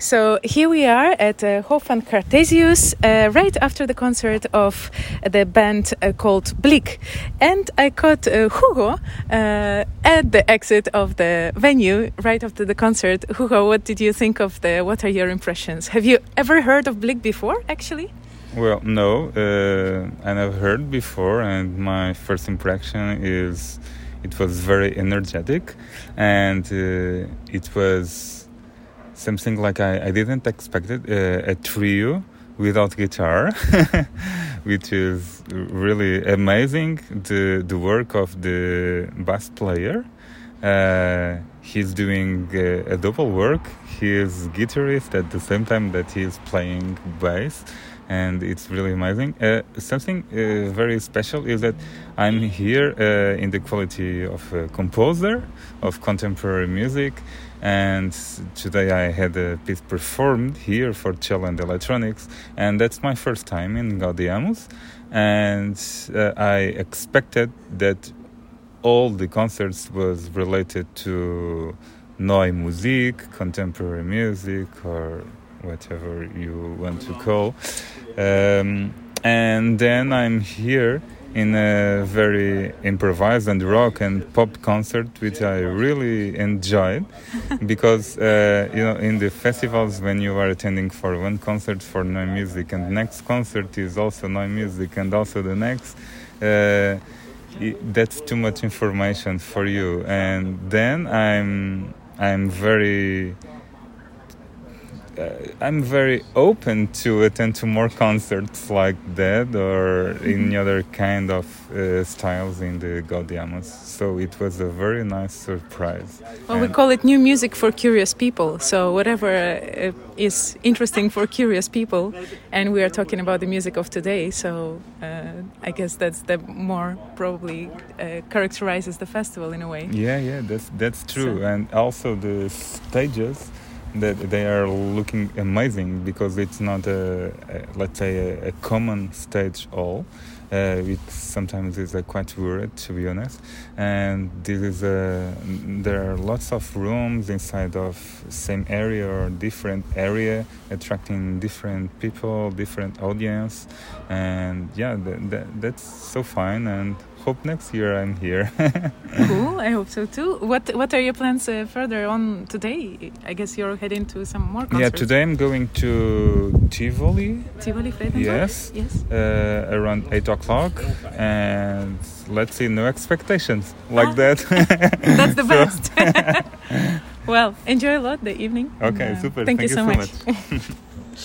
So here we are at uh, Hof van Cartesius, uh, right after the concert of the band uh, called Blik. And I caught uh, Hugo uh, at the exit of the venue right after the concert. Hugo, what did you think of the, what are your impressions? Have you ever heard of Blik before, actually? Well, no, uh, I never heard before, and my first impression is it was very energetic and it was something like I, I didn't expect it uh, a trio without guitar, which is really amazing. The the work of the bass player. Uh, he's doing uh, a double work. He is guitarist at the same time that he is playing bass, and it's really amazing. Uh, something uh, very special is that I'm here uh, in the quality of a composer of contemporary music and today I had a piece performed here for cello and electronics, and that's my first time in Gaudeamus, and uh, I expected that all the concerts was related to Neue Musik, contemporary music, or whatever you want to call, um, and then I'm here in a very improvised and rock and pop concert, which I really enjoyed, because uh, you know in the festivals when you are attending for one concert for Neue music and next concert is also Neue music and also the next. Uh, that's too much information for you, and then I'm I'm very I'm very open to attend to more concerts like that or mm-hmm. any other kind of uh, styles in the Gaudeamus. So it was a very nice surprise. Well, and we call it new music for curious people. So whatever uh, is interesting for curious people, and we are talking about the music of today. So uh, I guess that's the more probably uh, characterizes the festival in a way. Yeah, yeah, that's that's true, so. and also the stages that they are looking amazing because it's not a, a let's say a, a, common stage hall uh, it sometimes is uh, quite weird to be honest and this is a, there are lots of rooms inside of same area or different area attracting different people different audience and yeah that, that, that's so fine and hope next year I'm here. cool, I hope so too. What What are your plans uh, further on today? I guess you're heading to some more concerts. Yeah, today I'm going to Tivoli. Tivoli? Yes. Yes. Uh, around eight o'clock, and let's see, no expectations like ah. that. That's the best. well, enjoy a lot the evening. Okay, uh, super. Thank, thank you so you much. much.